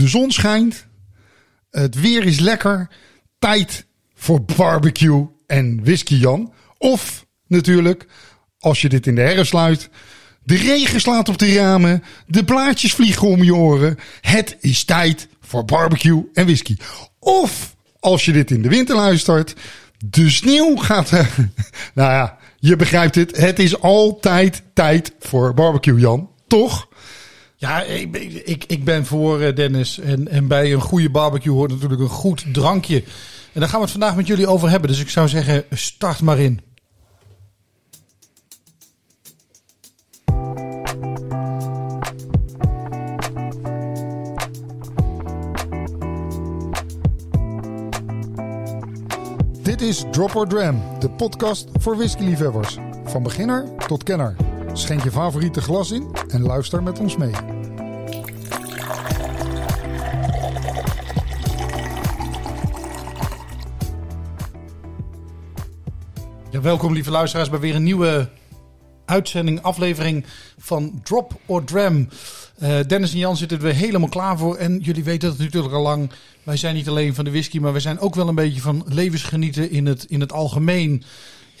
De zon schijnt. Het weer is lekker. Tijd voor barbecue en whisky Jan. Of natuurlijk, als je dit in de herfst sluit. De regen slaat op de ramen. De blaadjes vliegen om je oren. Het is tijd voor barbecue en whisky. Of als je dit in de winter luistert. De sneeuw gaat. nou ja, je begrijpt het. Het is altijd tijd voor barbecue, Jan. Toch? Ja, ik, ik, ben voor eh, Dennis. En, en bij een goede barbecue hoort natuurlijk een goed drankje. En daar gaan we het vandaag met jullie over hebben. Dus ik zou zeggen, start maar in. Dit is Drop or Dram, de podcast voor whiskyliefhebbers. Van beginner tot kenner. Schenk je favoriete glas in en luister met ons mee. Ja, welkom lieve luisteraars bij weer een nieuwe uitzending, aflevering van Drop or Dram. Uh, Dennis en Jan zitten er weer helemaal klaar voor. En jullie weten het natuurlijk al lang. Wij zijn niet alleen van de whisky, maar wij zijn ook wel een beetje van levensgenieten in het, in het algemeen.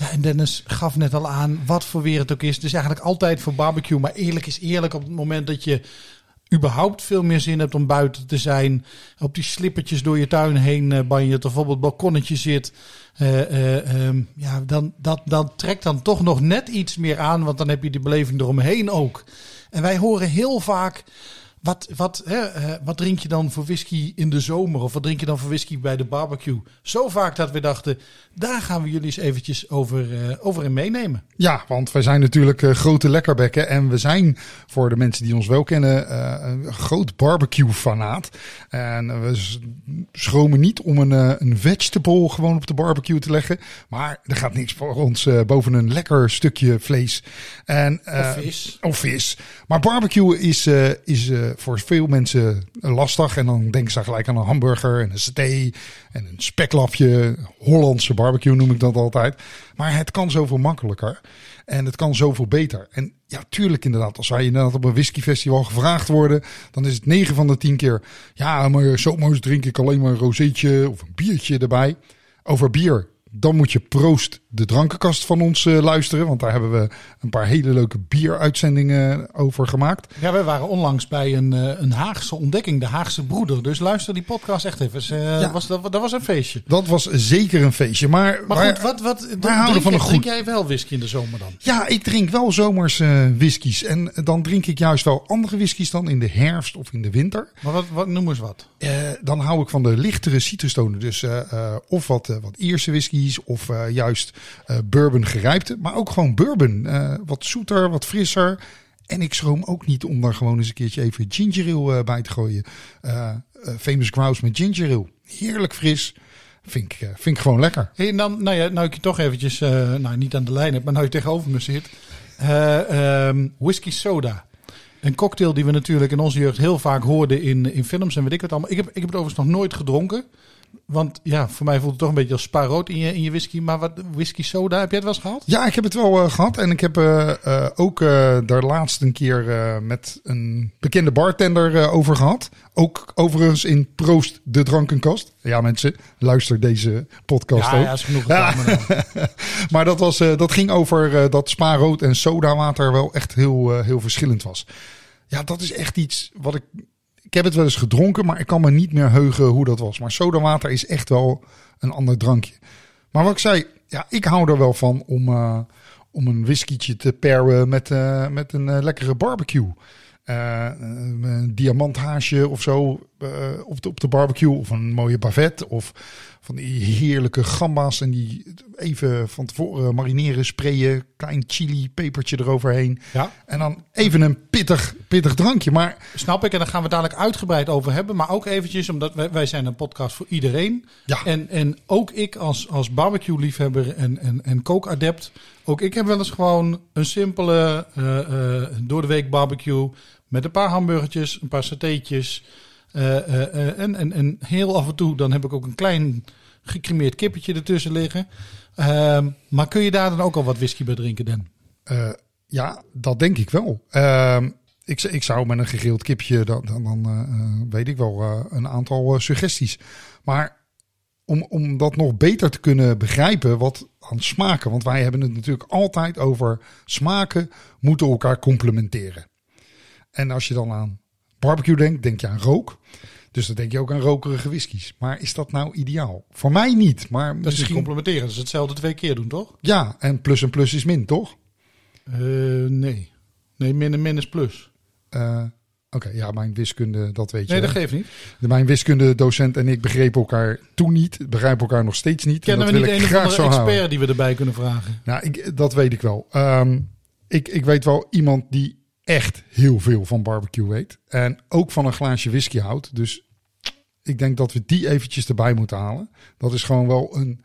Ja, en Dennis gaf net al aan wat voor weer het ook is. Is eigenlijk altijd voor barbecue. Maar eerlijk is eerlijk, op het moment dat je überhaupt veel meer zin hebt om buiten te zijn. Op die slippertjes door je tuin heen uh, banjet. Of op het balkonnetje zit. Uh, uh, um, ja, dan, dat, dat trekt dan toch nog net iets meer aan. Want dan heb je die beleving eromheen ook. En wij horen heel vaak. Wat, wat, hè, wat drink je dan voor whisky in de zomer? Of wat drink je dan voor whisky bij de barbecue? Zo vaak dat we dachten, daar gaan we jullie eens eventjes over, uh, over in meenemen. Ja, want wij zijn natuurlijk uh, grote lekkerbekken. En we zijn, voor de mensen die ons wel kennen, een groot barbecue-fanaat. En we schromen niet om een, een vegetable gewoon op de barbecue te leggen. Maar er gaat niks voor ons boven een lekker stukje vlees. En, of vis. Of vis. Maar barbecue is... is voor veel mensen lastig. En dan denken ze gelijk aan een hamburger en een saté en een speklapje. Hollandse barbecue noem ik dat altijd. Maar het kan zoveel makkelijker. En het kan zoveel beter. En ja, tuurlijk inderdaad. Als wij inderdaad op een whiskyfestival gevraagd worden, dan is het 9 van de 10 keer. Ja, maar zomers drink ik alleen maar een rozeetje of een biertje erbij. Over bier dan moet je proost de drankenkast van ons uh, luisteren. Want daar hebben we een paar hele leuke bieruitzendingen over gemaakt. Ja, we waren onlangs bij een, uh, een Haagse ontdekking, de Haagse Broeder. Dus luister die podcast echt even. Uh, ja. was, dat, dat was een feestje. Dat was zeker een feestje. Maar, maar goed, wat, wat wij houden van een goed... drink jij wel whisky in de zomer dan? Ja, ik drink wel zomers whiskies. En dan drink ik juist wel andere whiskies dan in de herfst of in de winter. Maar wat, wat noem eens wat? dan hou ik van de lichtere citrustonen. Dus of wat, wat Ierse whisky of juist bourbon gerijpte. Maar ook gewoon bourbon. Uh, wat zoeter, wat frisser. En ik schroom ook niet om daar gewoon eens een keertje even ginger ale bij te gooien. famous Grouse met ginger. Heerlijk fris. Vind ik, vind ik gewoon lekker. En dan, nou ja, nou ik je toch eventjes, nou niet aan de lijn heb, maar nou je tegenover me zit. Um, whisky soda. Een cocktail die we natuurlijk in onze jeugd heel vaak hoorden in, in films en weet ik wat allemaal. Ik heb, ik heb het overigens nog nooit gedronken. Want ja, voor mij voelt het toch een beetje als spaarrood in je, in je whisky. Maar wat whisky soda, heb jij het wel eens gehad? Ja, ik heb het wel uh, gehad. En ik heb uh, uh, ook daar laatst een keer met een bekende bartender over gehad. Ook overigens in Proost de Drankenkast. Ja mensen, luister deze podcast ja, ook. Ja, is genoeg. Ja. maar dat, was, dat ging over dat spaarrood en sodawater wel echt heel, heel verschillend was. Ja, dat is echt iets wat ik ik heb het wel eens gedronken, maar ik kan me niet meer heugen hoe dat was. Maar sodawater is echt wel een ander drankje. Maar wat ik zei, ja, ik hou er wel van om, uh, om een whiskietje te paren met, uh, met een uh, lekkere barbecue. een diamanthaasje of zo op, de, op de barbecue. Of een mooie bavet. Of van die heerlijke gamba's. En die even van tevoren marineren, sprayen. Klein chili, pepertje eroverheen. Ja. En dan even een pittig, pittig drankje. Maar... Snap ik. En daar gaan we dadelijk uitgebreid over hebben. Maar ook eventjes, omdat wij, wij zijn een podcast voor iedereen. Ja. En, en ook ik als, als barbecue liefhebber en, en, en kookadept. Ook ik heb wel eens gewoon een simpele uh, uh, door de week barbecue. Met een paar hamburgertjes, een paar satéetjes. Uh, uh, en, en, en heel af en toe, dan heb ik ook een klein gecremeerd kippetje ertussen liggen. Uh, maar kun je daar dan ook al wat whisky bij drinken, Dan? ja, dat denk ik wel. Ehm, ik, ik zou met een gegrild kipje, dan, dan, dan weet ik wel een aantal suggesties. Maar om, om dat nog beter te kunnen begrijpen, wat aan smaken. Want wij hebben het natuurlijk altijd over smaken moeten elkaar complementeren. En als je dan aan barbecue denkt, denk je aan rook. Dus dan denk je ook aan rokerige whiskies. Maar is dat nou ideaal? Voor mij niet. Maar dat misschien... is complementeren. Dat is hetzelfde twee keer doen, toch? Ja, en plus en plus is min, toch? Uh, nee. Nee, min en min is plus. Uh, Oké, ja, mijn wiskunde, dat weet je. Nee, dat geeft niet. De, mijn wiskundedocent en ik begrepen elkaar toen niet. Begrijpen elkaar nog steeds niet. Kennen we niet een of andere expert houden. die we erbij kunnen vragen? Nou, ik, dat weet ik wel. Um, ik, ik weet wel iemand die echt heel veel van barbecue weet. En ook van een glaasje whisky houdt. Dus ik denk dat we die eventjes erbij moeten halen. Dat is gewoon wel een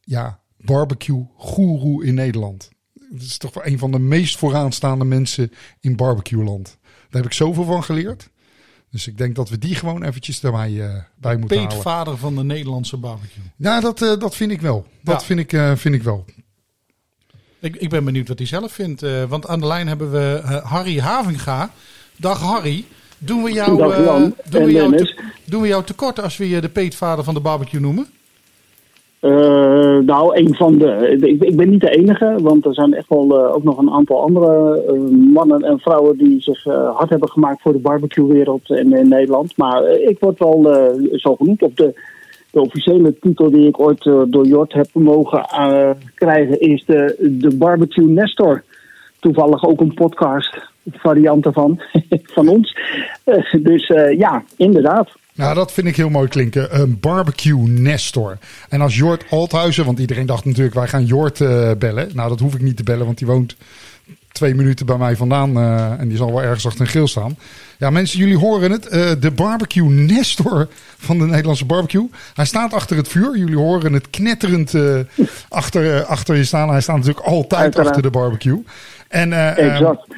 ja, barbecue goeroe in Nederland. Het is toch wel een van de meest vooraanstaande mensen in barbecue land. Daar heb ik zoveel van geleerd. Dus ik denk dat we die gewoon eventjes erbij uh, bij moeten halen. Peetvader van de Nederlandse barbecue. Ja, dat, uh, dat vind ik wel. Dat ja. vind, ik, uh, vind ik wel. Ik, ik ben benieuwd wat hij zelf vindt. want aan de lijn hebben we Harry Havinga. Dag Harry. Doen we jou, Dag doen we jou, te, doen we jou tekort als we je de peetvader van de barbecue noemen? Uh, nou, een van de. Ik, ik, ben niet de enige, want er zijn echt wel uh, ook nog een aantal andere uh, mannen en vrouwen die zich hard hebben gemaakt voor de barbecue-wereld in, in, Nederland. Maar ik word wel zo genoemd op de, de, officiële titel die ik ooit door Jort heb mogen krijgen, is de, de Barbecue Nestor. Toevallig ook een podcast variant ervan, van ons. dus ja, inderdaad. Nou, dat vind ik heel mooi klinken. Een barbecue Nestor. En als Jort Althuizen, want iedereen dacht natuurlijk wij gaan Jort bellen. Nou, dat hoef ik niet te bellen, want die woont twee minuten bij mij vandaan. Uh, en die zal wel ergens achter een grill staan. Ja, mensen, jullie horen het. Uh, de barbecue Nestor van de Nederlandse barbecue. Hij staat achter het vuur. Jullie horen het knetterend achter, achter je staan. Hij staat natuurlijk altijd Uiteraard. achter de barbecue. En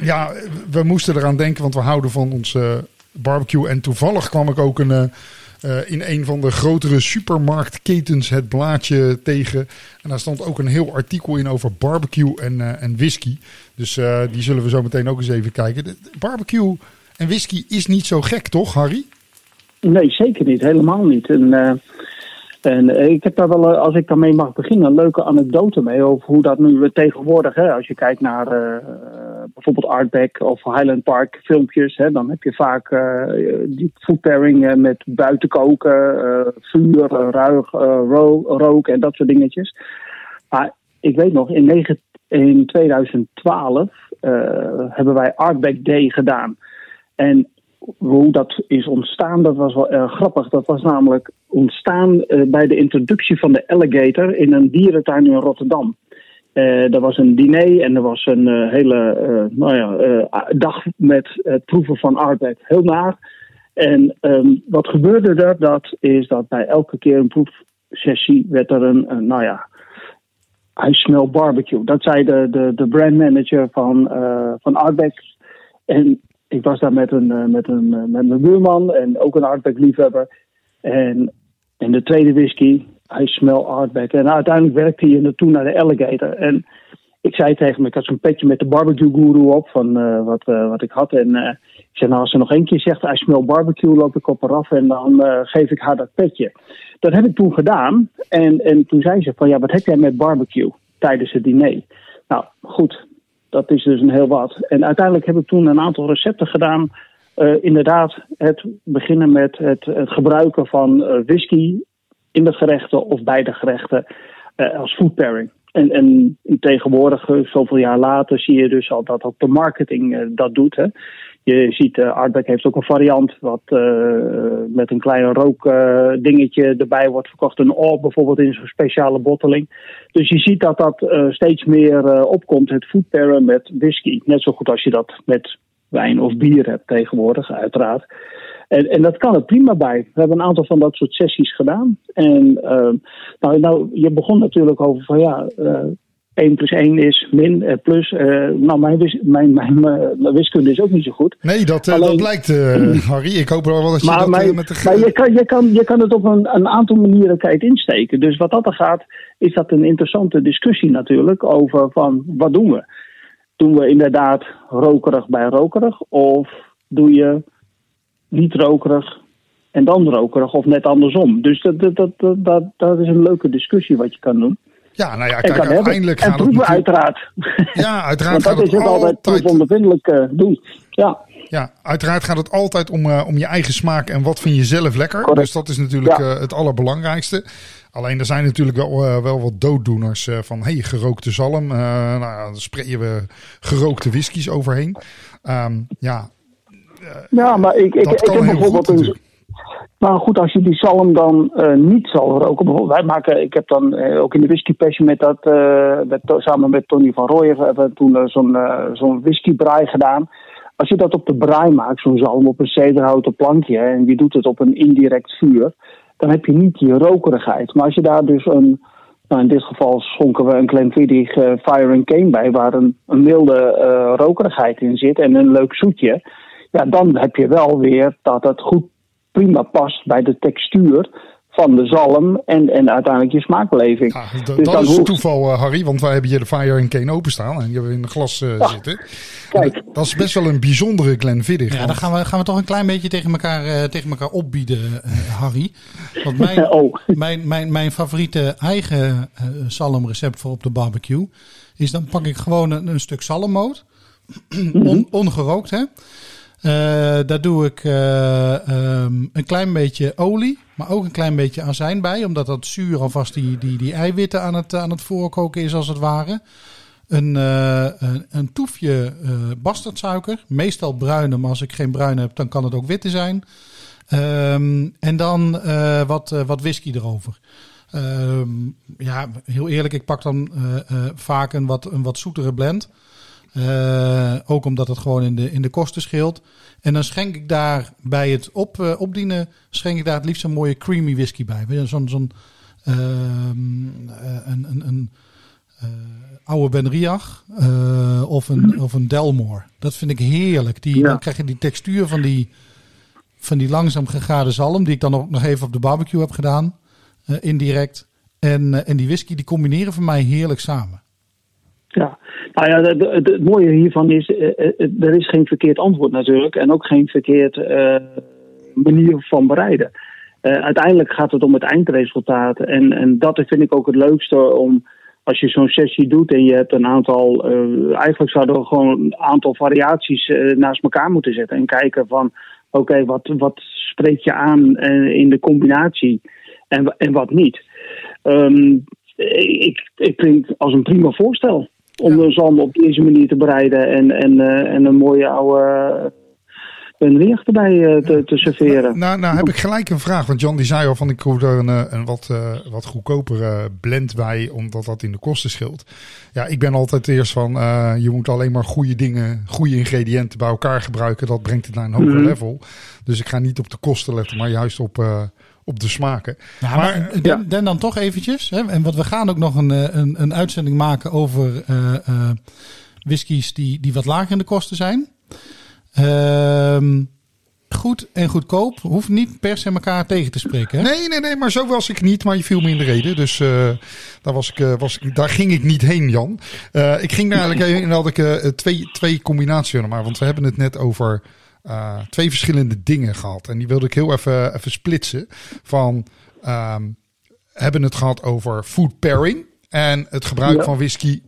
ja, we moesten eraan denken, want we houden van onze barbecue. En toevallig kwam ik ook een, uh, in een van de grotere supermarktketens het blaadje tegen. En daar stond ook een heel artikel in over barbecue en, uh, en whisky. Dus uh, die zullen we zo meteen ook eens even kijken. Barbecue en whisky is niet zo gek, toch, Harry? Nee, zeker niet. Helemaal niet. En en eh, ik heb daar wel, eh, als ik daarmee mag beginnen, een leuke anekdote mee over hoe dat nu tegenwoordig, hè, als je kijkt naar uh, bijvoorbeeld Artback of Highland Park filmpjes, hè, dan heb je vaak die food pairing met buiten koken, vuur, ruig, ro rook en dat soort dingetjes. Maar ik weet nog, in, 9, in 2012 hebben wij Artback Day gedaan. En hoe dat is ontstaan, dat was wel erg grappig. Dat was namelijk ontstaan uh, bij de introductie van de alligator in een dierentuin in Rotterdam. Uh, er was een diner en er was een hele nou ja, dag met het proeven van arbeid. Heel naar. En um, wat gebeurde er? Dat is dat bij elke keer een proefsessie werd er een nou ja, hij smell barbecue. Dat zei de, de, de brandmanager van, van Arbeck. En ik was daar met, een, eh, met, een, eh, met mijn buurman en ook een Artback liefhebber. En in de tweede whisky, hij smel Artback. En uiteindelijk werkte hij naartoe naar de Alligator. En ik zei tegen me, ik had zo'n petje met de barbecue guru op van uh, wat, uh, wat ik had. En uh, ik zei, nou als ze nog één keer zegt, hij smel barbecue, loop ik op eraf en dan geef ik haar dat petje. Dat heb ik toen gedaan. En, en toen zei ze van, ja, wat heb jij met barbecue tijdens het diner? Nou, goed, dat is dus een heel wat. En uiteindelijk heb ik toen een aantal recepten gedaan. Inderdaad, het beginnen met het, het gebruiken van whisky in de gerechten of bij de gerechten als food pairing. En, en tegenwoordig, zoveel jaar later, zie je dus al dat ook de marketing dat doet. Hè. Je ziet, uh, heeft ook een variant wat met een klein rookdingetje erbij wordt verkocht. Een oor bijvoorbeeld in zo'n speciale botteling. Dus je ziet dat dat steeds meer opkomt, het food pairen met whisky. Net zo goed als je dat met wijn of bier hebt tegenwoordig, uiteraard. En, en dat kan er prima bij. We hebben een aantal van dat soort sessies gedaan. En nou, nou, je begon natuurlijk over van ja 1 plus 1 is min, uh, plus. Uh, nou, mijn, wis, mijn, mijn, mijn, wiskunde is ook niet zo goed. Nee, dat, Alleen, dat blijkt, Harry. Ik hoop wel dat je maar, dat maar, met de... Maar je kan, je, kan, je kan het op een, een aantal manieren kijk, insteken. Dus wat dat er gaat, is dat een interessante discussie natuurlijk over van wat doen we. doen we inderdaad rokerig bij rokerig? Of doe je niet rokerig en dan rokerig of net andersom? Dus dat, dat, dat, dat, dat is een leuke discussie wat je kan doen. Ja, nou ja, En kijk, hebben. uiteindelijk en gaat het proeven uiteraard. Ja, uiteraard Want gaat dat is het altijd proefondervindelijk eh, doen. Ja, Ja, uiteraard gaat het altijd om, eh, om je eigen smaak en wat vind je zelf lekker. Correct. Dus dat is natuurlijk Ja. eh, het allerbelangrijkste. Alleen er zijn natuurlijk wel, wel wat dooddoeners van hey, gerookte zalm. eh nou, ja, dan sprayen we gerookte whiskies overheen. Ehm, ja, ja maar ik, ik, ik heb bijvoorbeeld goed een. Maar goed, als je die zalm dan eh, niet zal roken. Bijvoorbeeld, wij maken, ik heb dan eh, ook in de whisky passion met dat, eh, met, samen met Tony van Rooyen, hebben we toen zo'n zo'n whiskybraai gedaan. Als je dat op de braai maakt, zo'n zalm op een cederhouten plankje, hè, en je doet het op een indirect vuur, dan heb je niet die rokerigheid. Maar als je daar dus een, nou in dit geval schonken we een Glenfiddich Fire and Cane bij, waar een, een milde rokerigheid in zit en een leuk zoetje. Ja, dan heb je wel weer dat het goed prima past bij de textuur van de zalm en, en uiteindelijk je smaakbeleving. Ja, Dus dat dan is hoeft- toeval, eh, Harry, want wij hebben hier de Fire en Cane openstaan en die hebben we in een glas eh, zitten. Kijk, Dat is best wel een bijzondere Glenfiddich. Ja, want- dan gaan we, gaan we toch een klein beetje tegen elkaar, eh, tegen elkaar opbieden, Harry. Want mijn, oh, mijn, mijn, mijn favoriete eigen zalmrecept voor op de barbecue is dan pak ik gewoon een, een stuk zalmmoot, on, ongerookt hè. Eh, daar doe ik eh, ehm, een klein beetje olie, maar ook een klein beetje azijn bij, omdat dat zuur alvast die, die, die eiwitten aan het, aan het voorkoken is als het ware. Een, eh, een, een toefje eh bastardsuiker, meestal bruine, maar als ik geen bruine heb, dan kan het ook witte zijn. Ehm, en dan wat, wat whisky erover. Ehm, ja, heel eerlijk, ik pak dan vaak een wat, een wat zoetere blend. Eh, ook omdat het gewoon in de, in de kosten scheelt. En dan schenk ik daar bij het op, eh, opdienen, schenk ik daar het liefst een mooie creamy whisky bij. Zo'n zo'n ehm, eh, een, een, een oude Benriach of, een, of een Delmore. Dat vind ik heerlijk. Die, Ja. Dan krijg je die textuur van die, van die langzaam gegade zalm, die ik dan ook nog even op de barbecue heb gedaan, indirect. En, en die whisky, die combineren voor mij heerlijk samen. Ja. Nou ja, het, mooie hiervan is, eh, eh, er is geen verkeerd antwoord natuurlijk en ook geen verkeerd eh, manier van bereiden. Eh, uiteindelijk gaat het om het eindresultaat en, en dat vind ik ook het leukste om als je zo'n sessie doet en je hebt een aantal, eh, eigenlijk zouden we gewoon een aantal variaties eh, naast elkaar moeten zetten en kijken van oké, wat, wat spreekt je aan eh, in de combinatie en, en wat niet. Ehm, ik, ik het als een prima voorstel om de zalm op deze manier te bereiden en, en, eh, en een mooie oude een richt erbij eh, te, te serveren. Nou, nou heb ik gelijk een vraag. Want Jan die zei al van ik hoef er een, eh, een wat, eh, wat goedkopere blend bij. Omdat dat in de kosten scheelt. Ja, ik ben altijd eerst van eh, je moet alleen maar goede dingen, goede ingrediënten bij elkaar gebruiken. Dat brengt het naar een hoger Mhm. level. Dus ik ga niet op de kosten letten, maar juist op, eh, op de smaken. Nou, Maar, maar, eh, dan, dan, dan toch eventjes. Hè, en want we gaan ook nog een, eh, een, een uitzending maken over eh eh whiskies die, die wat lager in de kosten zijn. Ehm, goed en goedkoop hoeft niet per se elkaar tegen te spreken. Hè? Nee, nee, nee, maar zo was ik niet. Maar je viel me in de reden. Dus eh, daar, was ik, eh, was ik, daar ging ik niet heen, Jan. Eh, ik ging daar eigenlijk heen en had ik eh, twee, twee combinaties. Maar, want we hebben het net over eh, twee verschillende dingen gehad. En die wilde ik heel even, even splitsen. Van, ehm, hebben het gehad over food pairing. En het gebruik Ja. van whisky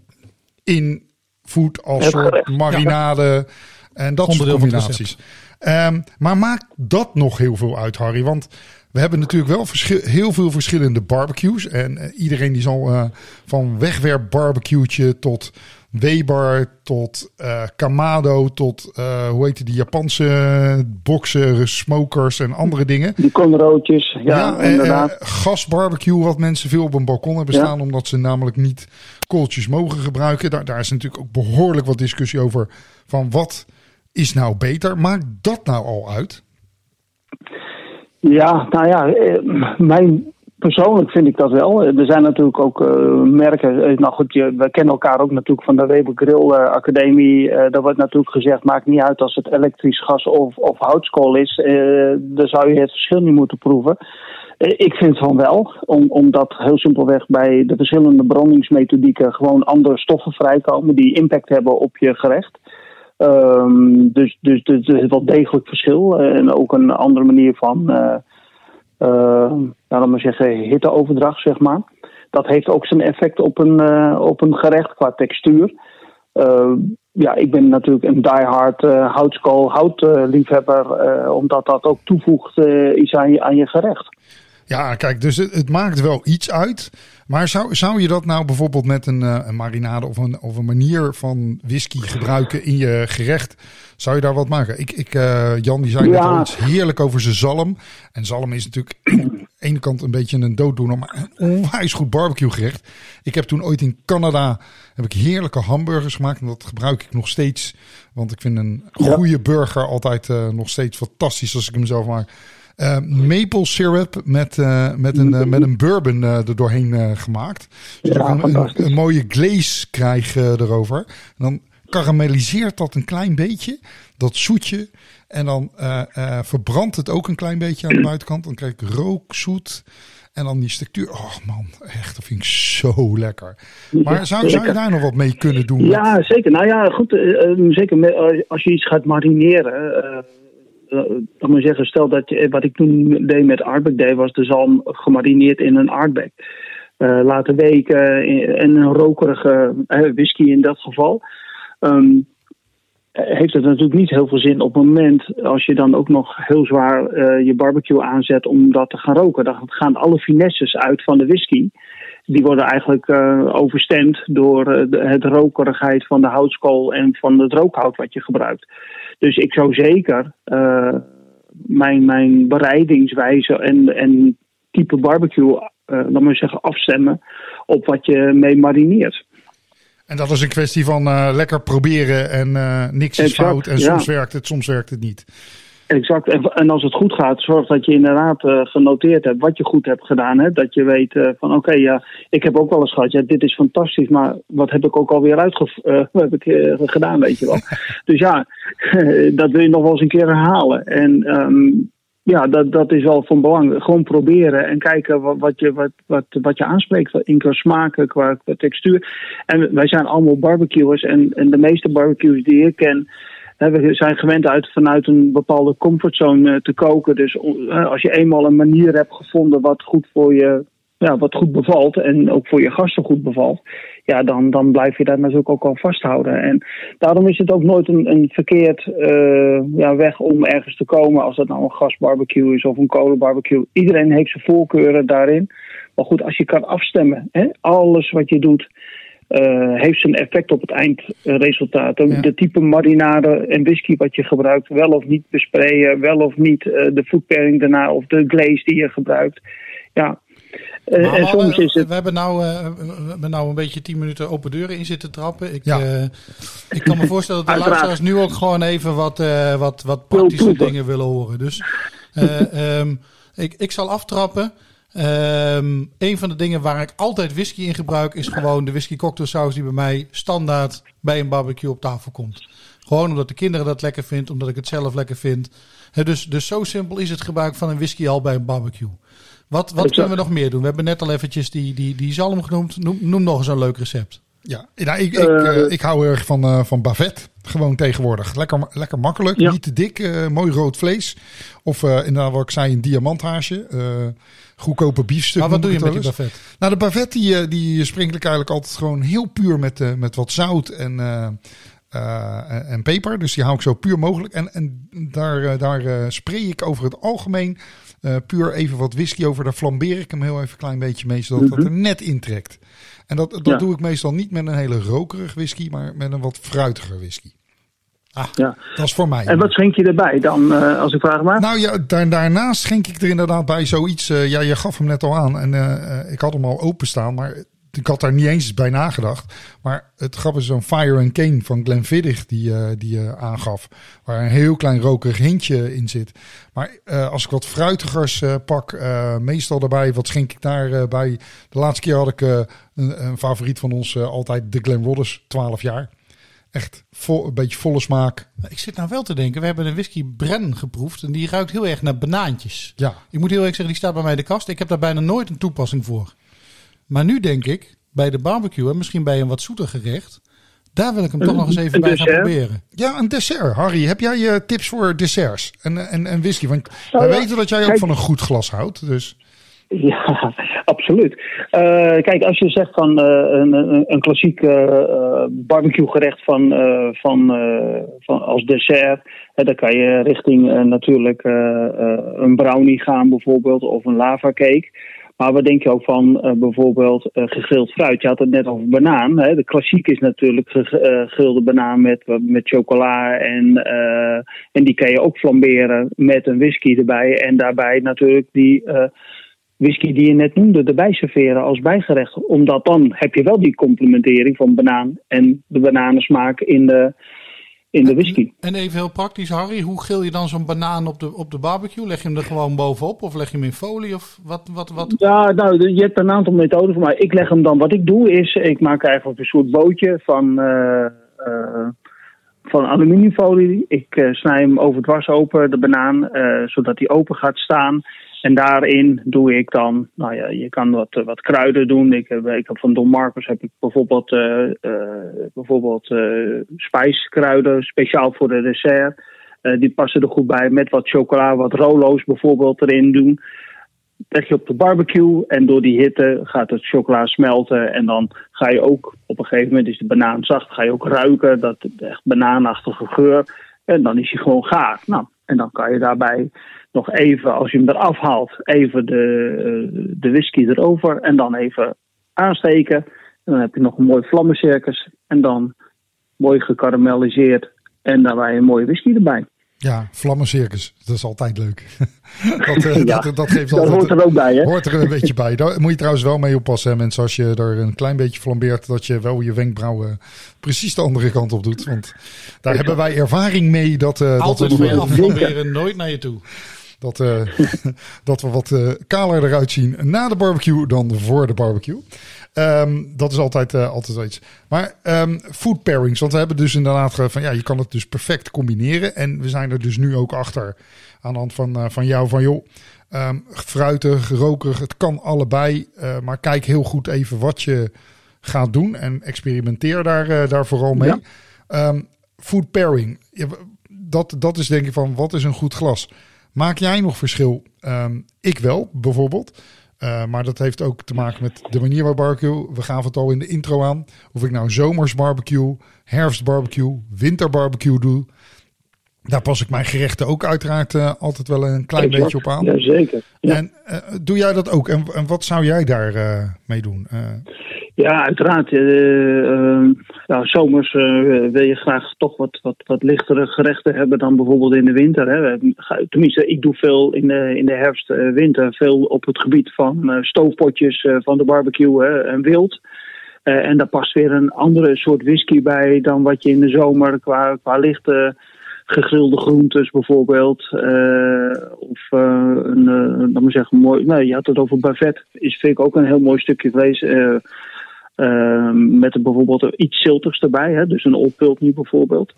in food als soort marinade. En dat soort Onderdeel combinaties. Ehm, maar maakt dat nog heel veel uit, Harry? Want we hebben natuurlijk wel heel veel verschillende barbecues. En eh, iedereen die zal eh, van wegwerp barbecue'tje tot Weber tot eh, Kamado tot eh, hoe heet die Japanse boksen, smokers en andere dingen. Die konrootjes, ja, eh, inderdaad. eh, gasbarbecue, wat mensen veel op een balkon hebben Ja. staan, omdat ze namelijk niet kooltjes mogen gebruiken. Daar, daar is natuurlijk ook behoorlijk wat discussie over van wat is nou beter. Maakt dat nou al uit? Ja, nou ja, mijn Persoonlijk vind ik dat wel. Er zijn natuurlijk ook uh, merken. Nou goed, je, we kennen elkaar ook natuurlijk van de Weber Grill Academie. Uh, daar wordt natuurlijk gezegd: maakt niet uit als het elektrisch gas of, of houtskool is. dan zou je het verschil niet moeten proeven. ik vind van wel, om, omdat heel simpelweg bij de verschillende brandingsmethodieken gewoon andere stoffen vrijkomen die impact hebben op je gerecht. Um, dus, dus, dus er is wel degelijk verschil. en ook een andere manier van uh, laten we zeggen, hitteoverdracht, zeg maar. Dat heeft ook zijn effect op een, uh, op een gerecht qua textuur. Uh, ja, ik ben natuurlijk een diehard uh, houtskool, houtliefhebber, omdat dat ook toevoegt iets aan je, aan je gerecht. Ja, kijk, dus het, het, maakt wel iets uit. Maar zou, zou je dat nou bijvoorbeeld met een, een marinade of een, of een manier van whisky gebruiken in je gerecht? Zou je daar wat maken? Ik, ik, uh, Jan die zei net al iets heerlijk over zijn zalm. En zalm is natuurlijk aan de ene kant een beetje een dooddoener, maar een onwijs goed barbecue gerecht. Ik heb toen ooit in Canada heb ik heerlijke hamburgers gemaakt. En dat gebruik ik nog steeds. Want ik vind een goede burger altijd uh, nog steeds fantastisch als ik hem zelf maak. Uh, maple syrup met, uh, met, een, uh, met een bourbon er doorheen gemaakt. Zodat ja, een, een, een, mooie glaze krijg erover. En dan karamelliseert dat een klein beetje, dat zoetje. En dan verbrandt het ook een klein beetje aan de buitenkant. Dan krijg ik rook, zoet. En dan die structuur. Oh man, echt, dat vind ik zo lekker. Maar zou, zou je daar nog wat mee kunnen doen? Ja, zeker. Nou ja, goed. Zeker als je iets gaat marineren. Dan moet je zeggen, stel dat wat ik toen deed met Arbeck Day was de zalm gemarineerd in een aardbek. laten weken en een rokerige whisky in dat geval. Um, heeft het natuurlijk niet heel veel zin op het moment als je dan ook nog heel zwaar uh, je barbecue aanzet om dat te gaan roken. Dan gaan alle finesses uit van de whisky. Die worden eigenlijk uh, overstemd door uh, de, het rokerigheid van de houtskool en van het rookhout wat je gebruikt. Dus ik zou zeker mijn, mijn bereidingswijze en, en type barbecue, laat maar zeggen, afstemmen op wat je mee marineert. En dat is een kwestie van lekker proberen en niks is exact, fout. En soms werkt het, soms werkt het niet. Exact. En, en als het goed gaat, zorg dat je inderdaad uh, genoteerd hebt wat je goed hebt gedaan. Hè? Dat je weet van oké, okay, ja, ik heb ook wel eens gehad, ja, dit is fantastisch, maar wat heb ik ook alweer uitge heb ik, gedaan, weet je wel. dus ja, dat wil je nog wel eens een keer herhalen. En um, ja, dat, dat is wel van belang. Gewoon proberen en kijken wat, wat, je, wat, wat, wat je aanspreekt. In qua smaken, qua, qua textuur. En wij zijn allemaal barbecuers. En, en de meeste barbecues die ik ken. We zijn gewend uit, vanuit een bepaalde comfortzone eh, te koken. Dus eh, als je eenmaal een manier hebt gevonden wat goed voor je ja, wat goed bevalt en ook voor je gasten goed bevalt, ja, dan, dan blijf je daar natuurlijk ook al vasthouden. En daarom is het ook nooit een, een verkeerd uh, ja, weg om ergens te komen, als dat nou een gasbarbecue is of een kolenbarbecue. Iedereen heeft zijn voorkeuren daarin. Maar goed, als je kan afstemmen, hè, alles wat je doet, uh, heeft zijn effect op het eindresultaat. Ja. De type marinade en whisky wat je gebruikt, wel of niet besprayen, wel of niet uh, de food pairing daarna of de glaze die je gebruikt. Ja, uh, en soms is het... We hebben nou, we hebben nou een beetje tien minuten open deuren in zitten trappen. Ik, ja. ik kan me voorstellen dat de luisteraars nu ook gewoon even wat, wat, wat praktische dingen willen horen. Dus um, ik, ik zal aftrappen. Um, een van de dingen waar ik altijd whisky in gebruik is gewoon de whisky cocktailsaus die bij mij standaard bij een barbecue op tafel komt. Gewoon omdat de kinderen dat lekker vinden, omdat ik het zelf lekker vind. dus, dus zo simpel is het gebruik van een whisky al bij een barbecue. Wat, wat kunnen we nog meer doen? We hebben net al eventjes die, die, die zalm genoemd. Noem, noem nog eens een leuk recept. Ja, nou, ik, ik, uh, ik hou erg van, uh, van bavet. Gewoon tegenwoordig. Lekker, lekker makkelijk. Ja. Niet te dik. Uh, mooi rood vlees. Of inderdaad, wat ik zei, een diamanthaasje. goedkope biefstuk. Maar wat doe je met die bavet? Nou, de bavet die, die sprinkel ik eigenlijk altijd gewoon heel puur met, met wat zout en, en peper. Dus die hou ik zo puur mogelijk. En, en daar, daar spray ik over het algemeen uh, puur even wat whisky over. Daar flambeer ik hem heel even een klein beetje mee, zodat dat mhm. er net intrekt. En dat, dat doe ik meestal niet met een hele rokerig whisky, maar met een wat fruitiger whisky. Ah, ja. dat is voor mij. En wat schenk je erbij dan, uh, als ik vraag maar? Nou ja, daar, daarnaast schenk ik er inderdaad bij zoiets. Uh, ja, je gaf hem net al aan en uh, ik had hem al openstaan, maar ik had daar niet eens bij nagedacht. Maar het grappige is zo'n Fire and Cane van Glenfiddich die, uh, die je uh, aangaf. Waar een heel klein rokerig hintje in zit. Maar uh, als ik wat fruitigers pak, meestal daarbij, wat schenk ik daarbij? de laatste keer had ik een, een, favoriet van ons altijd de Glen Rodders, 12 jaar. Echt vol, een beetje volle smaak. Ik zit nou wel te denken, we hebben een whisky Bren geproefd en die ruikt heel erg naar banaantjes. Ja. Ik moet heel erg zeggen, die staat bij mij in de kast. Ik heb daar bijna nooit een toepassing voor. Maar nu denk ik, bij de barbecue en misschien bij een wat zoeter gerecht, daar wil ik hem toch nog eens even bij gaan proberen. Ja, een dessert. Harry, heb jij je eh, tips voor desserts en, en, en whisky? Want nou, wij weten dat jij ook van een goed glas houdt. Dus. Ja, absoluut. Uh, kijk, als je zegt van uh, een, een, klassiek uh, barbecue gerecht van, van, van als dessert, hè, dan kan je richting natuurlijk een brownie gaan bijvoorbeeld of een lava cake. Maar wat denk je ook van uh, bijvoorbeeld uh, gegrild fruit? Je had het net over banaan. Hè? De klassiek is natuurlijk gegrilde banaan met, met chocola. En, en die kan je ook flamberen met een whisky erbij. En daarbij natuurlijk die whisky die je net noemde erbij serveren als bijgerecht. Omdat dan heb je wel die complementering van banaan en de bananensmaak in de, in de whisky. En even heel praktisch, Harry, hoe gil je dan zo'n banaan op de, op de barbecue? Leg je hem er gewoon bovenop of leg je hem in folie? Of wat, wat, wat? Ja, nou, je hebt een aantal methoden voor mij. Ik leg hem dan, wat ik doe is, ik maak eigenlijk een soort bootje van, uh, uh, van aluminiumfolie. Ik uh, snij hem overdwars open, de banaan, zodat hij open gaat staan. En daarin doe ik dan, nou ja, je kan wat, wat kruiden doen. Ik heb, ik heb van Don Marcos heb ik bijvoorbeeld, uh, bijvoorbeeld spijskruiden, speciaal voor de dessert. die passen er goed bij. Met wat chocola, wat rolo's bijvoorbeeld erin doen. Leg je op de barbecue en door die hitte gaat het chocola smelten. En dan ga je ook, op een gegeven moment is de banaan zacht, ga je ook ruiken. Dat echt banaanachtige geur. En dan is hij gewoon gaar. Nou, en dan kan je daarbij nog even, als je hem eraf haalt, even de, de whisky erover en dan even aansteken. En dan heb je nog een mooi vlammencircus en dan mooi gekarameliseerd en daarbij een mooie whisky erbij. Ja, vlammencircus, dat is altijd leuk. dat, uh, ja, dat, dat, geeft dat altijd, hoort er ook bij, hè? Hoort er een beetje bij. Daar moet je trouwens wel mee oppassen, hè, mensen. Als je er een klein beetje flambeert, dat je wel je wenkbrauwen precies de andere kant op doet. Want daar hebben wij ervaring mee. Dat, uh, altijd dat we nog aflamberen, nooit naar je toe. Dat, uh, dat we wat uh, kaler eruit zien na de barbecue dan voor de barbecue. Um, dat is altijd, uh, altijd iets. Maar um, food pairings, want we hebben dus inderdaad van ja, je kan het dus perfect combineren. En we zijn er dus nu ook achter aan de hand van, van jou van joh, um, fruitig, rokerig, het kan allebei. maar kijk heel goed even wat je gaat doen en experimenteer daar, daar vooral mee. Ja. food pairing, dat, dat is denk ik van wat is een goed glas. Maak jij nog verschil? Ik wel, bijvoorbeeld. Uh, maar dat heeft ook te maken met de manier waar barbecue. We gaven het al in de intro aan. Of ik nou zomers barbecue, herfst barbecue, winter barbecue doe. Daar pas ik mijn gerechten ook uiteraard uh, altijd wel een klein exact. beetje op aan. Jazeker. Ja. En uh, doe jij dat ook? En, en wat zou jij daar mee doen? Ja, uiteraard. Uh, nou, zomers uh, wil je graag toch wat, wat, wat lichtere gerechten hebben dan bijvoorbeeld in de winter. Hè. Tenminste, ik doe veel in de, in de herfst, uh, winter, veel op het gebied van stoofpotjes van de barbecue hè, en wild. en daar past weer een andere soort whisky bij dan wat je in de zomer qua, qua lichte gegrilde groentes bijvoorbeeld. of een, laat maar zeggen, mooi. Nee, je had het over bavet. Is vind ik ook een heel mooi stukje vlees. Uh, met er bijvoorbeeld iets ziltigs erbij, hè? dus een Old Pultney bijvoorbeeld.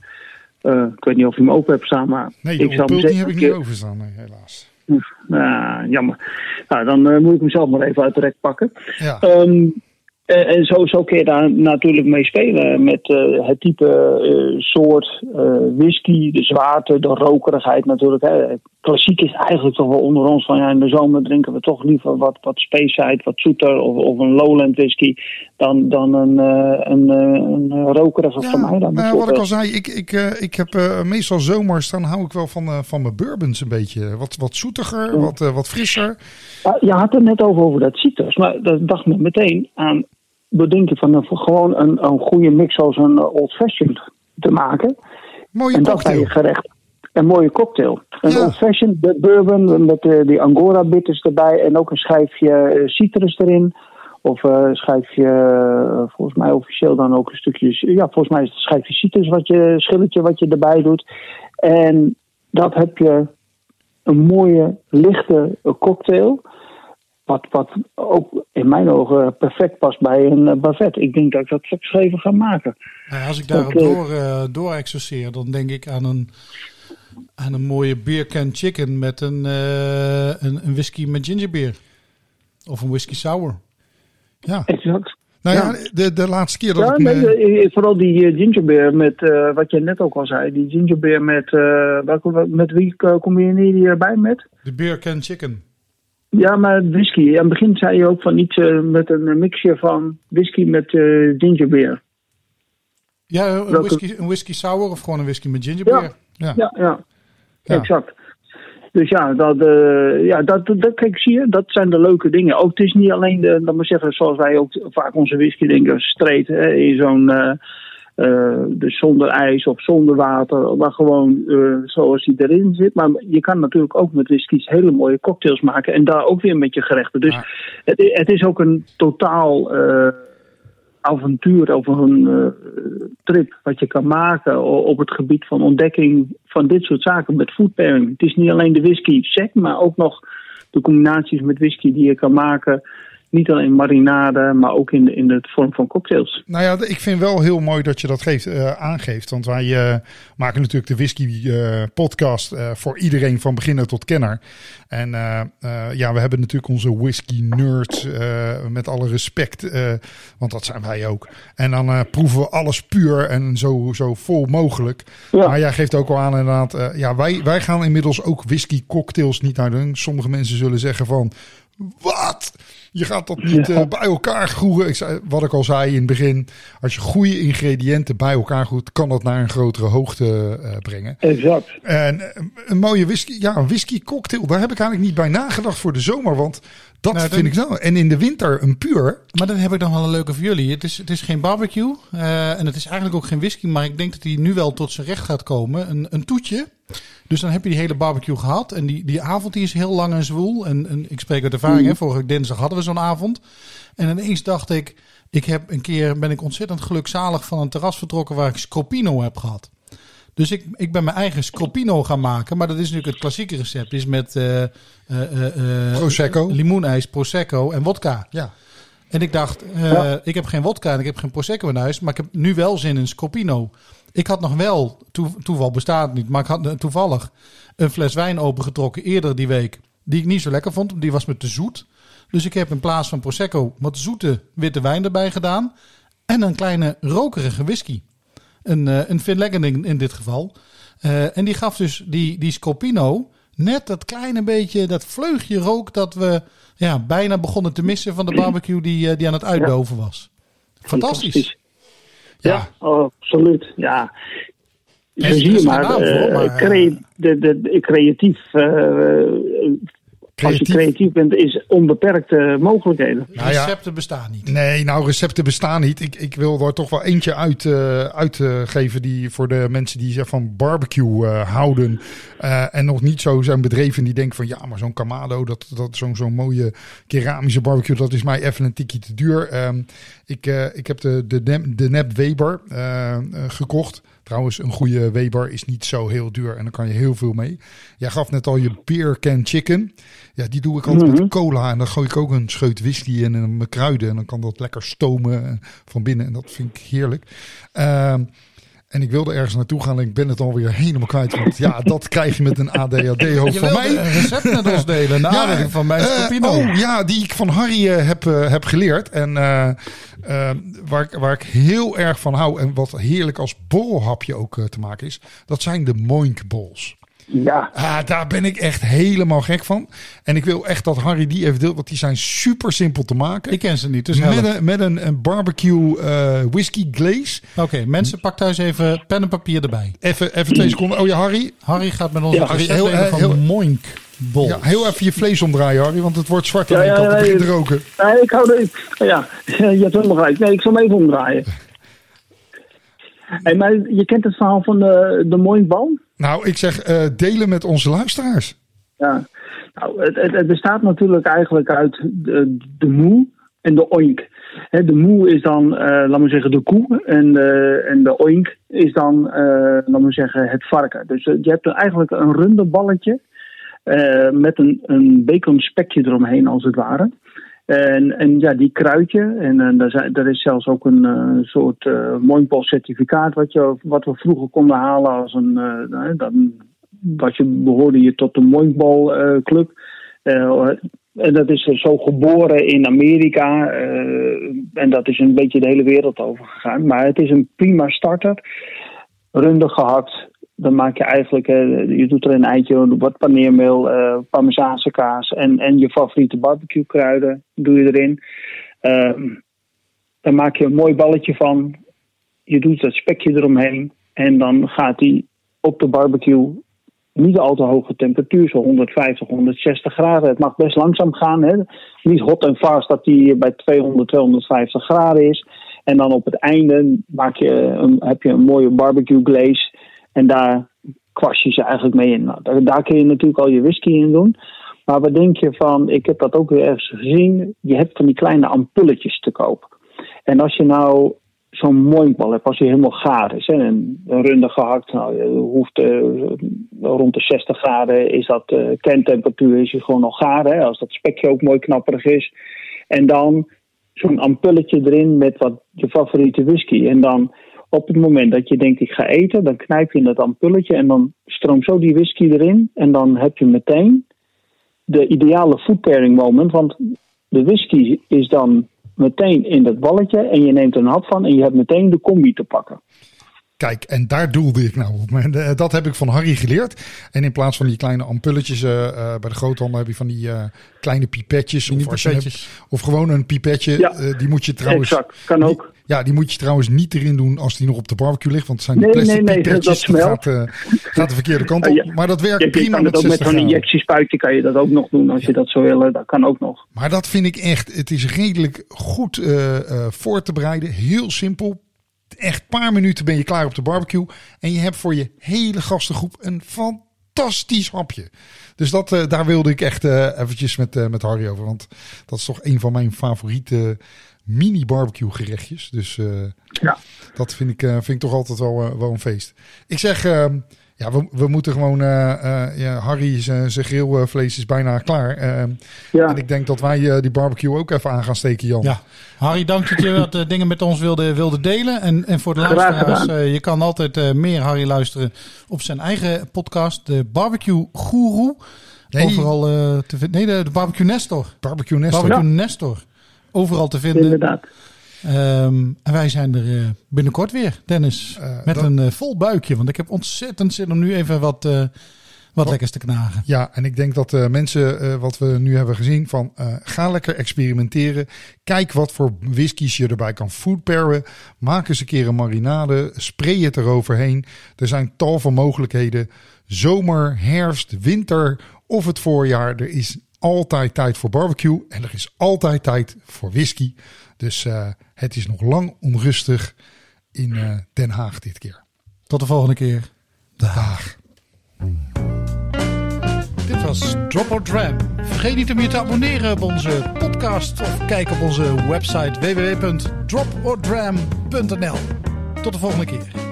Uh, ik weet niet of je hem open hebt staan, maar... Nee, de ik Old heb ik niet overstaan, nee, helaas. Uh, jammer. Nou, dan uh, moet ik hem zelf maar even uit de rek pakken. Ja. Um, en, en zo, zo kun je daar natuurlijk mee spelen met uh, het type uh, soort uh, whisky, de zwaarte, de rokerigheid natuurlijk. Hè. Klassiek is eigenlijk toch wel onder ons van ja, in de zomer drinken we toch liever wat, wat speesheid, wat zoeter of, of een lowland whisky dan, dan een, een, een rokerige ja, van mij. Dan nou, wat ik al zei, ik, ik, ik heb meestal zomers, dan hou ik wel van, van mijn bourbons een beetje. Wat, wat zoetiger, ja. wat, wat frisser. Je had het net over, over dat citrus, maar dat dacht me meteen aan bedenken van een, gewoon een, een goede mix als een old fashioned te maken. Mooie en dat cocktail. bij je gerecht. Een mooie cocktail. Een Ja. old fashioned de bourbon met uh, die angora bitters erbij en ook een schijfje uh, citrus erin. Of uh, schrijf je uh, volgens mij officieel dan ook een stukje. Ja, volgens mij schrijf je citrus wat je schilletje wat je erbij doet. En dat heb je een mooie, lichte cocktail. Wat, wat ook in mijn ogen perfect past bij een uh, buffet. Ik denk dat ik dat straks even ga maken. Nou, als ik daarop door, uh, door exerceer, dan denk ik aan een, aan een mooie beer can chicken met een, uh, een, een, whisky met gingerbeer. Of een whisky sour. Ja. Exact. Nou ja, ja de, de laatste keer dat ja, ik... Nee, vooral die uh, gingerbeer met, uh, wat je net ook al zei, die gingerbeer met, welke, met wie combineer je erbij met? De beer can chicken. Ja, maar whisky. Aan het begin zei je ook van iets met een mixje van whisky met gingerbeer. Ja, een whisky, een whisky sour of gewoon een whisky met gingerbeer. Ja, ja, ja. ja. ja. exact. Dus ja, dat, uh, ja dat, dat, kijk, zie je, dat zijn de leuke dingen. Ook het is niet alleen, de, dan maar zeggen, zoals wij ook vaak onze whisky denken, streed hè, in zo'n, uh, uh, dus zonder ijs of zonder water, maar gewoon zoals die erin zit. Maar je kan natuurlijk ook met whiskies hele mooie cocktails maken en daar ook weer met je gerechten. Dus ja. het, het, is ook een totaal avontuur of een trip wat je kan maken op het gebied van ontdekking van dit soort zaken met food pairing. Het is niet alleen de whisky sec, maar ook nog de combinaties met whisky die je kan maken. Niet alleen in marinade, maar ook in de, in de vorm van cocktails. Nou ja, ik vind wel heel mooi dat je dat geeft, uh, aangeeft. Want wij uh, maken natuurlijk de whisky uh, podcast voor iedereen van beginner tot kenner. En ja, we hebben natuurlijk onze whisky nerds met alle respect. want dat zijn wij ook. En dan proeven we alles puur en zo, zo vol mogelijk. Ja. Maar jij geeft ook al aan inderdaad. ja, wij, wij gaan inmiddels ook whisky cocktails niet naar doen. Sommige mensen zullen zeggen van... Wat? Je gaat dat niet uh, bij elkaar groeien. Ik zei, wat ik al zei in het begin. Als je goede ingrediënten bij elkaar groeit, kan dat naar een grotere hoogte uh, brengen. Exact. En uh, een mooie whisky, ja, een whisky cocktail. Daar heb ik eigenlijk niet bij nagedacht voor de zomer. Want dat nou, vind dan, ik zo. En in de winter een puur. Maar dan heb ik dan wel een leuke voor jullie. Het is, het is geen barbecue. en het is eigenlijk ook geen whisky. Maar ik denk dat hij nu wel tot zijn recht gaat komen. Een, een toetje. Dus dan heb je die hele barbecue gehad. En die, die avond die is heel lang en zwoel. En, en ik spreek uit ervaring. Mm. Hè, vorige dinsdag hadden we zo'n avond. En ineens dacht ik... Ik heb een keer ben ik ontzettend gelukzalig van een terras vertrokken waar ik Scopino heb gehad. Dus ik, ik ben mijn eigen Scopino gaan maken. Maar dat is natuurlijk het klassieke recept. is met uh, uh, uh, Prosecco. limoenijs, Prosecco en wodka. Ja. En ik dacht, ja. ik heb geen wodka en ik heb geen Prosecco in huis. Maar ik heb nu wel zin in Scopino. Ik had nog wel, toe, toeval bestaat niet, maar ik had toevallig een fles wijn opengetrokken eerder die week. Die ik niet zo lekker vond, die was me te zoet. Dus ik heb in plaats van Prosecco wat zoete witte wijn erbij gedaan. En een kleine rokerige whisky. Een, uh, een Finlaggen in dit geval. Uh, en die gaf dus die, die Scopino net dat kleine beetje, dat vleugje rook dat we ja, bijna begonnen te missen van de barbecue die, uh, die aan het uitdoven was. Fantastisch. Fantastisch. Ja, ja absoluut. Ja. Zo zie je maar, naam, maar cre de, de, de, creatief, uh, als je creatief bent, is onbeperkte mogelijkheden. Nou ja, recepten bestaan niet. Nee, nou recepten bestaan niet. Ik, ik wil er toch wel eentje uit, uh, uitgeven die voor de mensen die van barbecue houden. en nog niet zo zijn bedreven die denken van ja, maar zo'n Kamado, dat, dat zo'n zo'n mooie keramische barbecue, dat is mij even een tikje te duur. Um, ik, ik heb de, de, de Nep Weber gekocht. Trouwens, een goede Weber is niet zo heel duur en dan kan je heel veel mee. Jij gaf net al je beer can chicken. Ja, die doe ik altijd mm -hmm. met cola en dan gooi ik ook een scheut whisky en een kruiden. En dan kan dat lekker stomen van binnen en dat vind ik heerlijk. Uh, en ik wilde ergens naartoe gaan en ik ben het alweer helemaal kwijt. Want ja, dat krijg je met een ADHD-hoofd van mij. een recept met ons delen, naar ja, van mijn. Uh, oh, ja, die ik van Harry uh, heb, uh, heb geleerd. En waar, waar ik heel erg van hou en wat heerlijk als borrelhapje ook te maken is. Dat zijn de moinkballs. Ja. Ah, daar ben ik echt helemaal gek van. En ik wil echt dat Harry die even deelt, want die zijn super simpel te maken. Ik ken ze niet, dus Met een, met een, een barbecue uh, whisky glaze. Oké, okay, mensen, pak thuis even pen en papier erbij. Even, even twee seconden. Oh ja, Harry. Harry gaat met ons ja, Harry, heel, van heel, Moink. Bol. Ja, heel even je vlees omdraaien, Harry, want het wordt zwart aan ja, ja, kant. Het begint te roken. Nee, ik hou er, ja, je hebt helemaal gelijk. Nee, ik zal hem even omdraaien. Hey, maar je kent het verhaal van de, de Moinkbal? Nou, ik zeg uh, delen met onze luisteraars. Ja, nou, het, het, bestaat natuurlijk eigenlijk uit de, de moe en de oink. De moe is dan, eh laten we zeggen, de koe. En, de en de oink is dan, eh laten we zeggen, het varken. Dus eh, je hebt eigenlijk een runderballetje. eh met een, een bacon spekje eromheen, als het ware. En, en ja, die kruid je. En, en daar, is zelfs ook een eh, soort uh, certificaat wat, je, wat we vroeger konden halen als een. eh, dan, wat je behoorde je tot de eh, club. Eh, en dat is zo geboren in Amerika. eh, en dat is een beetje de hele wereld over gegaan. Maar het is een prima starter. Runden gehakt. Dan maak je eigenlijk, eh, je doet er een eitje, wat paneermeel, eh parmezaanse kaas en, en je favoriete barbecue kruiden doe je erin. Ehm, dan maak je een mooi balletje van. Je doet dat spekje eromheen. En dan gaat die op de barbecue niet al te hoge temperatuur, zo 150, 160 graden. Het mag best langzaam gaan. Hè? Niet hot en fast dat die bij 200, 250 graden is. En dan op het einde maak je een, heb je een mooie barbecue glaze. En daar kwast je ze eigenlijk mee in. Nou, daar, kun je natuurlijk al je whisky in doen. Maar wat denk je van, ik heb dat ook weer ergens gezien. Je hebt van die kleine ampulletjes te koop. En als je nou zo'n mooienbal hebt, als je helemaal gaar is. Hè, en een runde gehakt, nou, je hoeft uh, rond de 60 graden is dat uh, kerntemperatuur, is je gewoon nog gaar. Hè, als dat spekje ook mooi knapperig is. En dan zo'n ampulletje erin met wat je favoriete whisky. En dan op het moment dat je denkt ik ga eten, dan knijp je in dat ampulletje en dan stroomt zo die whisky erin. En dan heb je meteen de ideale food pairing moment. Want de whisky is dan meteen in dat balletje en je neemt er een hap van en je hebt meteen de combi te pakken. Kijk, en daar doelde ik nou op. En dat heb ik van Harry geleerd. En in plaats van die kleine ampulletjes uh, uh, bij de groothandel heb je van die uh, kleine pipetjes. Of, als je hebt, of gewoon een pipetje. Ja, die moet je trouwens. Exact, kan ook. Die, ja, die moet je trouwens niet erin doen als die nog op de barbecue ligt. Want het zijn nee, plastic nee, nee, pipetjes. Dat, gaat, gaat, de verkeerde kant op. Ja, maar dat werkt je, prima je met ook met zo'n injectiespuitje kan je dat ook nog doen als ja. je dat zou willen. Dat kan ook nog. Maar dat vind ik echt. Het is redelijk goed voor te bereiden. Heel simpel echt een paar minuten ben je klaar op de barbecue. En je hebt voor je hele gastengroep een fantastisch hapje. Dus dat, uh, daar wilde ik echt uh, eventjes met, uh, met Harry over. Want dat is toch een van mijn favoriete mini barbecue gerechtjes. Dus ja. dat vind ik, vind ik toch altijd wel, wel een feest. Ik zeg, ehm, ja, we, we moeten gewoon, ja, Harry zijn grillvlees is bijna klaar. Ehm, ja. En ik denk dat wij die barbecue ook even aan gaan steken, Jan. Ja. Harry, dank dat je wat uh, dingen met ons wilde, wilde delen. En, en voor de luisteraars, uh, je kan altijd uh, meer Harry luisteren op zijn eigen podcast, de Barbecue Guru. Nee. Overal te vinden. Nee, de, de, Barbecue Nestor. Barbecue Nestor. Barbecue ja. Nestor. Overal te vinden. Inderdaad. Um, en wij zijn er binnenkort weer, Dennis. met dat... een vol buikje. Want ik heb ontzettend zin om nu even wat wat lekkers te knagen. Ja, en ik denk dat mensen, wat we nu hebben gezien, van ga lekker experimenteren. Kijk wat voor whiskies je erbij kan foodpairen. Maak eens een keer een marinade. Spray het eroverheen. Er zijn tal van mogelijkheden. Zomer, herfst, winter of het voorjaar. Er is altijd tijd voor barbecue. En er is altijd tijd voor whisky. Dus het is nog lang onrustig in Den Haag dit keer. Tot de volgende keer. Dag. Dag. Dit was Drop or Dram. Vergeet niet om je te abonneren op onze podcast of kijk op onze website www.dropordram.nl. Tot de volgende keer.